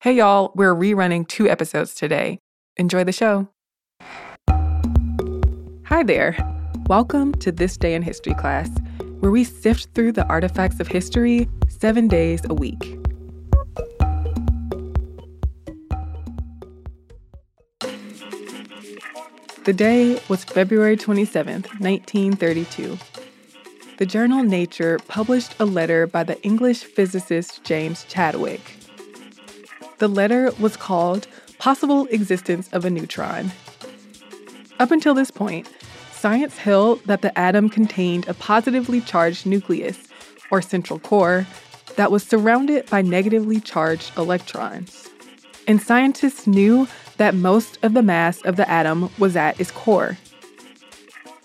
Hey, y'all, we're rerunning two episodes today. Enjoy the show. Hi there. Welcome to This Day in History class, where we sift through the artifacts of history seven days a week. The day was February 27th, 1932. The journal Nature published a letter by the English physicist James Chadwick. The letter was called Possible Existence of a Neutron. Up until this point, science held that the atom contained a positively charged nucleus, or central core, that was surrounded by negatively charged electrons. And scientists knew that most of the mass of the atom was at its core.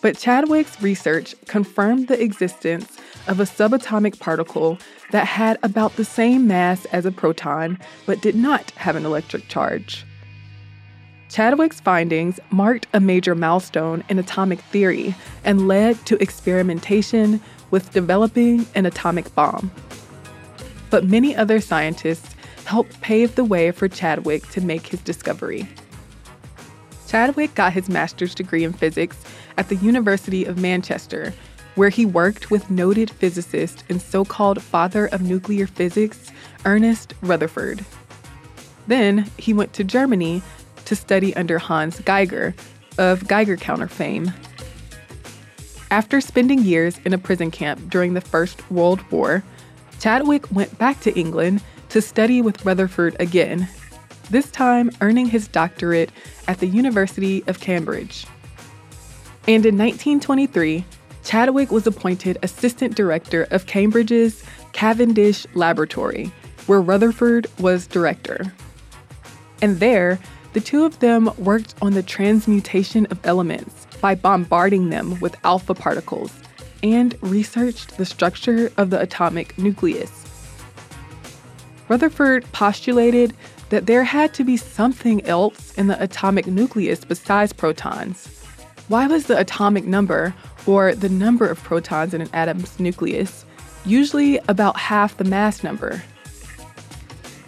But Chadwick's research confirmed the existence of a subatomic particle that had about the same mass as a proton but did not have an electric charge. Chadwick's findings marked a major milestone in atomic theory and led to experimentation with developing an atomic bomb. But many other scientists helped pave the way for Chadwick to make his discovery. Chadwick got his master's degree in physics at the University of Manchester where he worked with noted physicist and so called father of nuclear physics, Ernest Rutherford. Then he went to Germany to study under Hans Geiger of Geiger counter fame. After spending years in a prison camp during the First World War, Chadwick went back to England to study with Rutherford again, this time earning his doctorate at the University of Cambridge. And in 1923, Chadwick was appointed assistant director of Cambridge's Cavendish Laboratory, where Rutherford was director. And there, the two of them worked on the transmutation of elements by bombarding them with alpha particles and researched the structure of the atomic nucleus. Rutherford postulated that there had to be something else in the atomic nucleus besides protons. Why was the atomic number or the number of protons in an atom's nucleus, usually about half the mass number.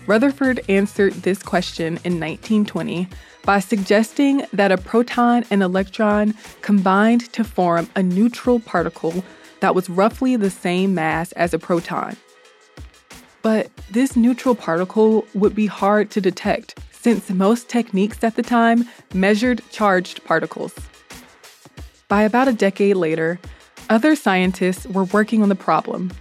Rutherford answered this question in 1920 by suggesting that a proton and electron combined to form a neutral particle that was roughly the same mass as a proton. But this neutral particle would be hard to detect since most techniques at the time measured charged particles. By about a decade later, other scientists were working on the problem.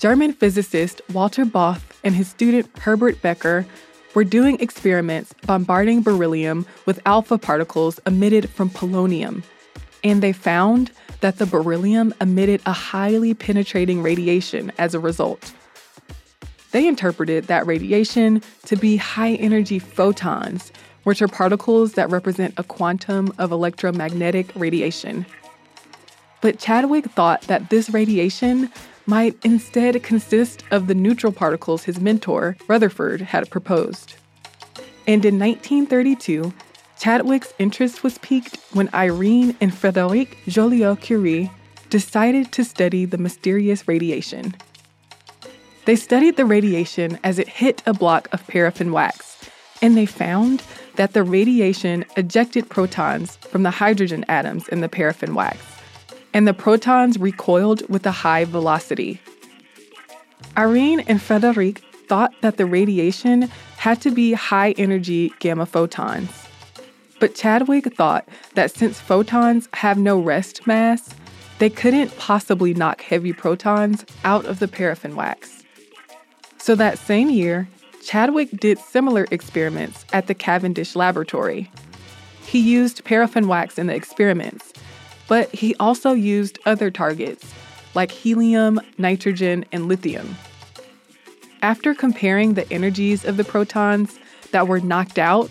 German physicist Walter Bothe and his student Herbert Becker were doing experiments bombarding beryllium with alpha particles emitted from polonium, and they found that the beryllium emitted a highly penetrating radiation as a result. They interpreted that radiation to be high energy photons, which are particles that represent a quantum of electromagnetic radiation. But Chadwick thought that this radiation might instead consist of the neutral particles his mentor, Rutherford, had proposed. And in 1932, Chadwick's interest was piqued when Irene and Frederic Joliot Curie decided to study the mysterious radiation. They studied the radiation as it hit a block of paraffin wax, and they found that the radiation ejected protons from the hydrogen atoms in the paraffin wax, and the protons recoiled with a high velocity. Irene and Frederic thought that the radiation had to be high energy gamma photons. But Chadwick thought that since photons have no rest mass, they couldn't possibly knock heavy protons out of the paraffin wax. So that same year, Chadwick did similar experiments at the Cavendish Laboratory. He used paraffin wax in the experiments, but he also used other targets like helium, nitrogen, and lithium. After comparing the energies of the protons that were knocked out,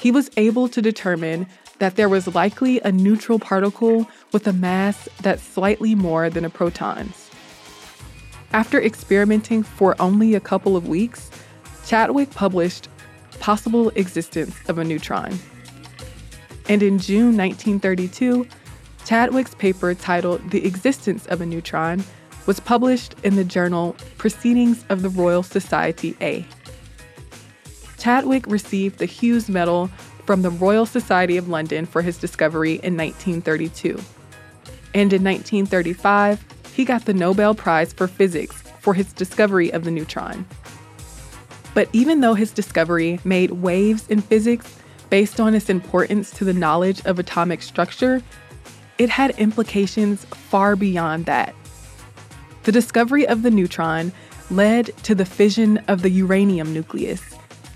he was able to determine that there was likely a neutral particle with a mass that's slightly more than a proton's. After experimenting for only a couple of weeks, Chadwick published Possible Existence of a Neutron. And in June 1932, Chadwick's paper titled The Existence of a Neutron was published in the journal Proceedings of the Royal Society A. Chadwick received the Hughes Medal from the Royal Society of London for his discovery in 1932. And in 1935, he got the Nobel Prize for Physics for his discovery of the neutron. But even though his discovery made waves in physics based on its importance to the knowledge of atomic structure, it had implications far beyond that. The discovery of the neutron led to the fission of the uranium nucleus,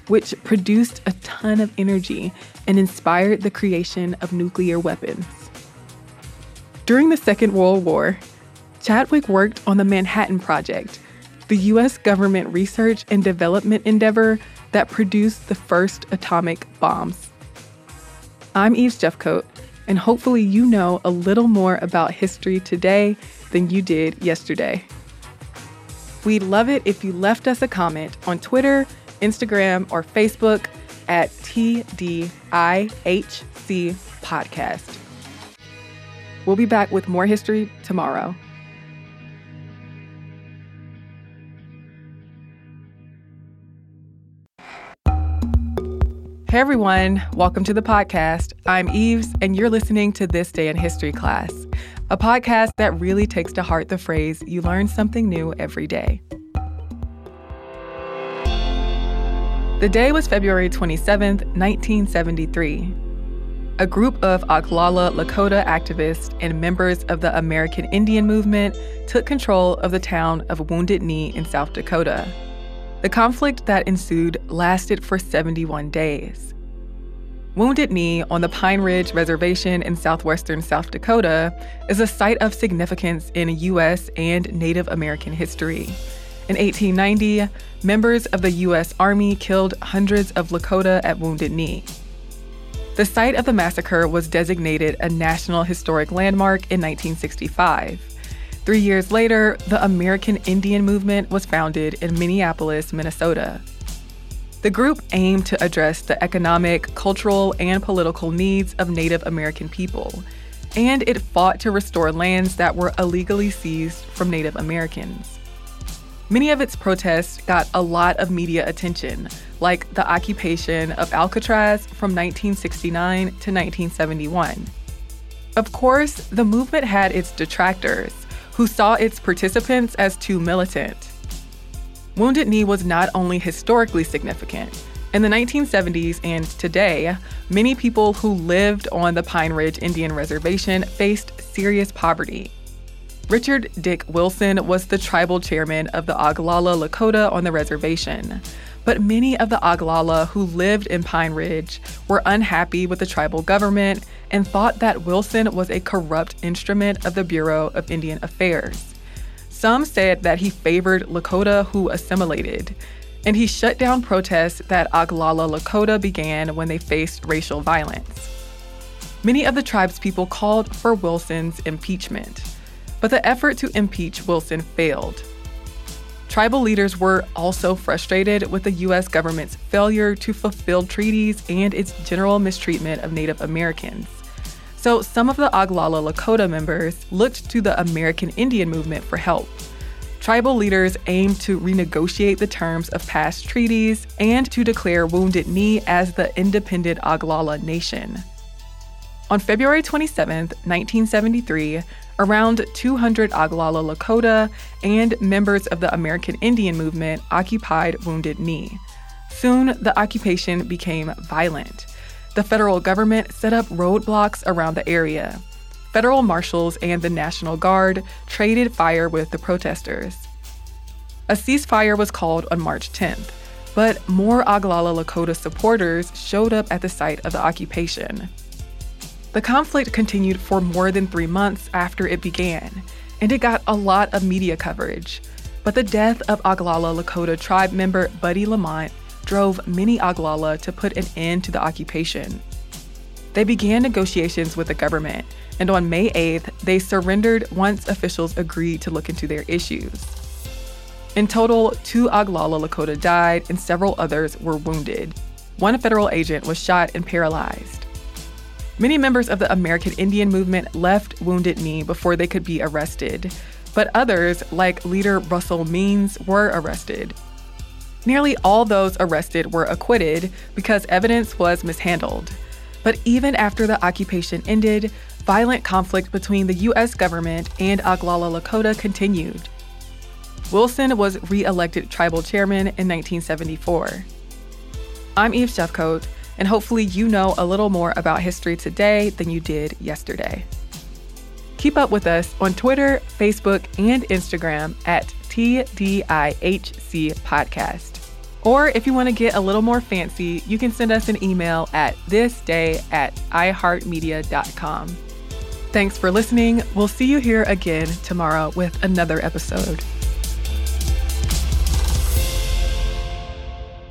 which produced a ton of energy and inspired the creation of nuclear weapons. During the Second World War, Chadwick worked on the Manhattan Project, the U.S. government research and development endeavor that produced the first atomic bombs. I'm Eves Jeffcoat, and hopefully, you know a little more about history today than you did yesterday. We'd love it if you left us a comment on Twitter, Instagram, or Facebook at TDIHC Podcast. We'll be back with more history tomorrow. Hey everyone, welcome to the podcast. I'm Eves, and you're listening to This Day in History class, a podcast that really takes to heart the phrase, you learn something new every day. The day was February 27, 1973. A group of Oglala Lakota activists and members of the American Indian movement took control of the town of Wounded Knee in South Dakota. The conflict that ensued lasted for 71 days. Wounded Knee on the Pine Ridge Reservation in southwestern South Dakota is a site of significance in U.S. and Native American history. In 1890, members of the U.S. Army killed hundreds of Lakota at Wounded Knee. The site of the massacre was designated a National Historic Landmark in 1965. Three years later, the American Indian Movement was founded in Minneapolis, Minnesota. The group aimed to address the economic, cultural, and political needs of Native American people, and it fought to restore lands that were illegally seized from Native Americans. Many of its protests got a lot of media attention, like the occupation of Alcatraz from 1969 to 1971. Of course, the movement had its detractors, who saw its participants as too militant. Wounded Knee was not only historically significant. In the 1970s and today, many people who lived on the Pine Ridge Indian Reservation faced serious poverty. Richard Dick Wilson was the tribal chairman of the Oglala Lakota on the reservation. But many of the Oglala who lived in Pine Ridge were unhappy with the tribal government and thought that Wilson was a corrupt instrument of the Bureau of Indian Affairs. Some said that he favored Lakota who assimilated, and he shut down protests that Oglala Lakota began when they faced racial violence. Many of the tribe's people called for Wilson's impeachment, but the effort to impeach Wilson failed. Tribal leaders were also frustrated with the U.S. government's failure to fulfill treaties and its general mistreatment of Native Americans. So some of the Oglala Lakota members looked to the American Indian movement for help. Tribal leaders aimed to renegotiate the terms of past treaties and to declare Wounded Knee as the independent Oglala nation. On February 27, 1973, around 200 Oglala Lakota and members of the American Indian movement occupied Wounded Knee. Soon, the occupation became violent the federal government set up roadblocks around the area. Federal marshals and the National Guard traded fire with the protesters. A ceasefire was called on March 10th, but more Oglala Lakota supporters showed up at the site of the occupation. The conflict continued for more than three months after it began, and it got a lot of media coverage. But the death of Oglala Lakota tribe member Buddy Lamont drove many Oglala to put an end to the occupation. They began negotiations with the government, and on May 8th, they surrendered once officials agreed to look into their issues. In total, two Oglala Lakota died and several others were wounded. One federal agent was shot and paralyzed. Many members of the American Indian movement left Wounded Knee before they could be arrested, but others, like leader Russell Means, were arrested Nearly all those arrested were acquitted because evidence was mishandled. But even after the occupation ended, violent conflict between the U.S. government and Oglala Lakota continued. Wilson was re elected tribal chairman in 1974. I'm Eves Jeffcoat, and hopefully you know a little more about history today than you did yesterday. Keep up with us on Twitter, Facebook, and Instagram at TDIHC Podcast. Or if you want to get a little more fancy, you can send us an email at thisday at iheartmedia.com. Thanks for listening. We'll see you here again tomorrow with another episode.